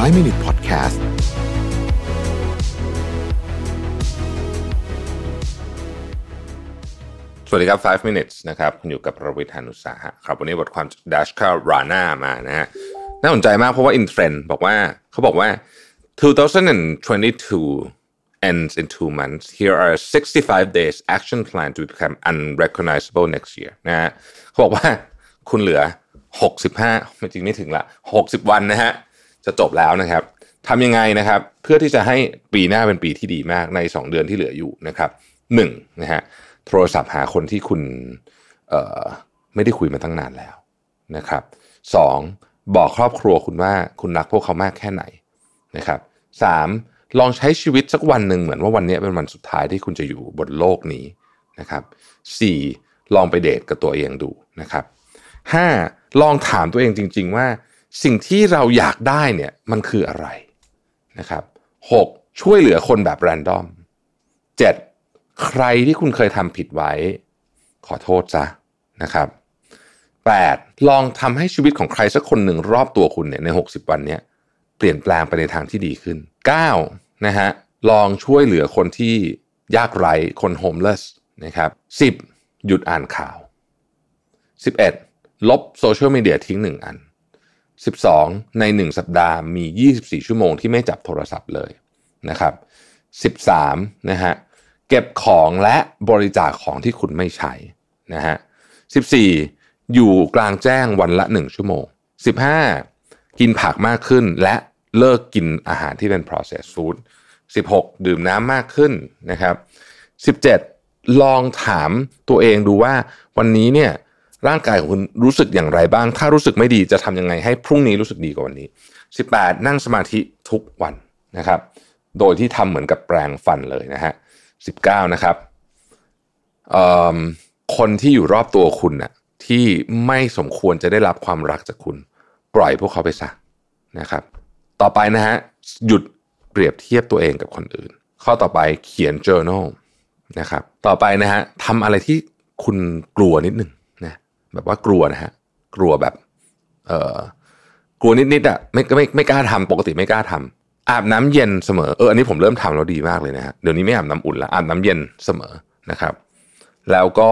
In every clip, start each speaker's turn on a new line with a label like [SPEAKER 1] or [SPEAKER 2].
[SPEAKER 1] 5 Minute Podcast
[SPEAKER 2] สวัสดีครับ 5 minutes นะครับคุณอยู่กับประวิทยานุสาหะครับ วันนี้บทความดัชคาราน่ามานะฮะ น่าสนใจมากเพราะว่า in trend บอกว่าเขาบอกว่า 2022 ends in two months here are 65 days action plan to become unrecognizable next year นะฮะเขาบอกว่าคุณเหลือ 65ไม่จริงไม่ถึงละ 60 วันนะฮะ จะจบแล้วนะครับทำยังไงนะครับ เพื่อที่จะให้ปีหน้าเป็นปีที่ดีมากใน 2 เดือนที่เหลืออยู่นะครับหนึ่งนะฮะโทรศัพท์หาคนที่คุณเอ่อไม่ได้คุยมาตั้งนานแล้วนะครับสองบอกครอบครัวคุณว่าคุณรักพวกเขามากแค่ไหนนะครับสามลองใช้ชีวิตสักวันหนึ่งเหมือนว่าวันนี้เป็นวันสุดท้ายที่คุณจะอยู่บนโลกนี้นะครับสี่ลองไปเดทกับตัวเองดูนะครับห้าลองถามตัวเองจริง ๆ ว่า สิ่งที่เราอยากได้เนี่ยมันคืออะไรนะครับหกช่วยเหลือคนแบบแรนดอมเจ็ดใครที่คุณเคยทำผิดไว้ ขอโทษซะนะครับ 8. ลองทำให้ชีวิตของใครสักคนหนึ่งรอบตัวคุณเนี่ยใน 60 วันเนี้ยเปลี่ยนแปลงไปในทางที่ดีขึ้น 9. นะฮะลองช่วยเหลือคนที่ยากไร้คนโฮมเลสนะครับ 10. หยุดอ่านข่าว 11. ลบโซเชียลมีเดียทิ้ง1อัน 12. ใน 1 สัปดาห์มี 24 ชั่วโมงที่ไม่จับโทรศัพท์เลยนะครับ 13. นะฮะเก็บของและบริจาคของที่คุณไม่ใช้นะฮะ 14. อยู่กลางแจ้งวันละ 1 ชั่วโมง 15. กินผักมากขึ้นและเลิกกินอาหารที่เป็น processed food 16. ดื่มน้ำมากขึ้นนะครับ 17. ลองถามตัวเองดูว่าวันนี้เนี่ย ร่างกายของคุณรู้สึกอย่างไรบ้าง ถ้ารู้สึกไม่ดีจะทำยังไงให้พรุ่งนี้รู้สึกดีกว่าวันนี้ 18. นั่งสมาธิทุกวันนะครับ โดยที่ทำเหมือนกับแปรงฟันเลยนะฮะ19 นะครับคนที่อยู่รอบตัวคุณน่ะที่ไม่สมควรจะได้รับความรักจากคุณ ปล่อยพวกเขาไปซะนะครับ ต่อไปนะฮะหยุดเปรียบเทียบตัวเองกับคนอื่น ข้อต่อไปเขียน journal นะครับ ต่อไปนะฮะทำอะไรที่คุณกลัวนิดหนึ่ง แบบว่ากลัวนะฮะกลัวแบบ เออกลัวนิดๆอะไม่ไม่ไม่กล้าทำปกติไม่กล้าทำอาบน้ำเย็นเสมอเอออันนี้ผมเริ่มทำแล้วดีมากเลยนะฮะเดี๋ยวนี้ไม่อาบน้ำอุ่นละอาบน้ำเย็นเสมอนะครับ แล้วก็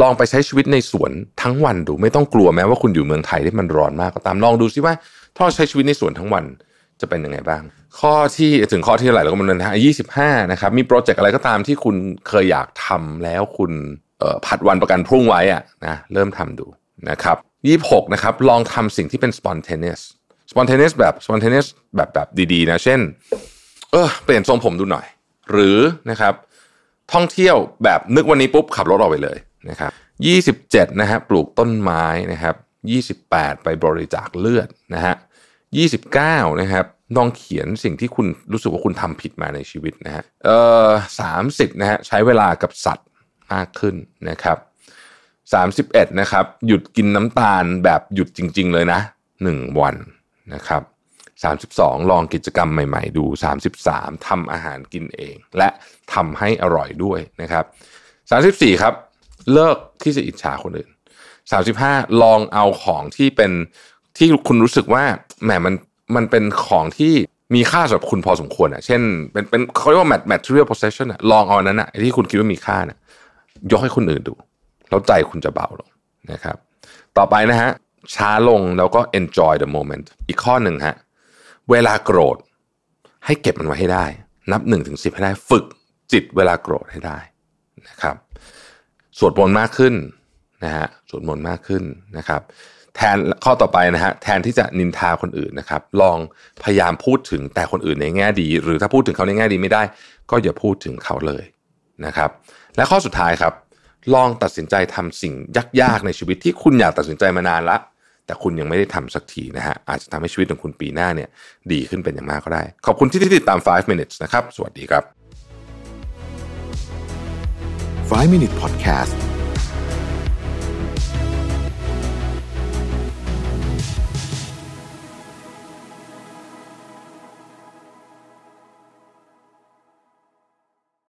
[SPEAKER 2] ลองไปใช้ชีวิตในสวนทั้งวันดูไม่ต้องกลัวแม้ว่าคุณอยู่เมืองไทยที่มันร้อนมากก็ตามลองดูซิว่าถ้าใช้ชีวิตในสวนทั้งวันจะเป็นยังไงบ้าง ข้อที่ถึงข้อที่เท่าไหร่แล้วก็มันนะฮะยี่สิบห้านะครับ มีโปรเจกต์อะไรก็ตามที่คุณเคยอยากทำแล้วคุณ ผัดวันประกันพรุ่งไว้อะนะเริ่มทำดูนะครับยี่หกนะครับลองทำสิ่งที่เป็น spontaneous spontaneous แบบ spontaneous แบบแบบดีๆนะเช่นเออเปลี่ยนทรงผมดูหน่อย หรือนะครับท่องเที่ยวแบบนึกวันนี้ปุ๊บขับรถออกไปเลยนะครับยี่สิบเจ็ดนะฮะปลูกต้นไม้นะครับยี่สิบแปดไปบริจาคเลือดนะฮะยี่สิบเก้านะครับลองเขียนสิ่งที่คุณรู้สึกว่าคุณทำผิดมาในชีวิตนะฮะเอ่อสามสิบนะฮะใช้เวลากับสัตว์ มากขึ้นนะครับสามสิบเอ็ดนะครับหยุดกินน้ำตาลแบบหยุดจริง ๆ เลยนะหนึ่งวันนะครับ32 ลองกิจกรรมใหม่ๆ ดู 33ทำอาหารกินเอง และทำให้อร่อยด้วยนะครับ 34 ครับ เลิกที่จะอิจฉาคนอื่น 35 ลองเอาของที่เป็นที่คุณรู้สึกว่าแหมมันมันเป็นของที่มีค่าสำหรับคุณพอสมควรอะเช่นเป็นเป็นเขาเรียกว่า material possession อะลองเอานั้นอะที่คุณคิดว่ามีค่าเนี่ย ยกให้คนอื่นดู แล้วใจคุณจะเบาลงนะครับ ต่อไปนะฮะช้าลงแล้วก็ enjoy the moment อีกข้อหนึ่งฮะเวลาโกรธ ให้เก็บมันไว้ให้ได้ นับ1นถึงสิให้ได้ฝึกจิตเวลาโกรธให้ได้นะครับสวดมนต์มากขึ้นนะฮะสวดมนต์มากขึ้นนะครับ แทนข้อต่อไปนะฮะแทนที่จะนินทาคนอื่นนะครับ ลองพยายามพูดถึงแต่คนอื่นในแง่ดี หรือถ้าพูดถึงเขาในแง่ดีไม่ได้ ก็อย่าพูดถึงเขาเลยนะครับ และข้อสุดท้ายครับ ลองตัดสินใจทำสิ่งยากๆในชีวิตที่คุณอยากตัดสินใจมานานละ แต่คุณยังไม่ได้ทำสักทีนะฮะอาจจะทำให้ชีวิตของคุณปีหน้าเนี่ย ดีขึ้นเป็นอย่างมากก็ได้ ขอบคุณที่ติดตาม 5 minutes นะครับ สวัสดีครับ
[SPEAKER 1] 5 Minute Podcast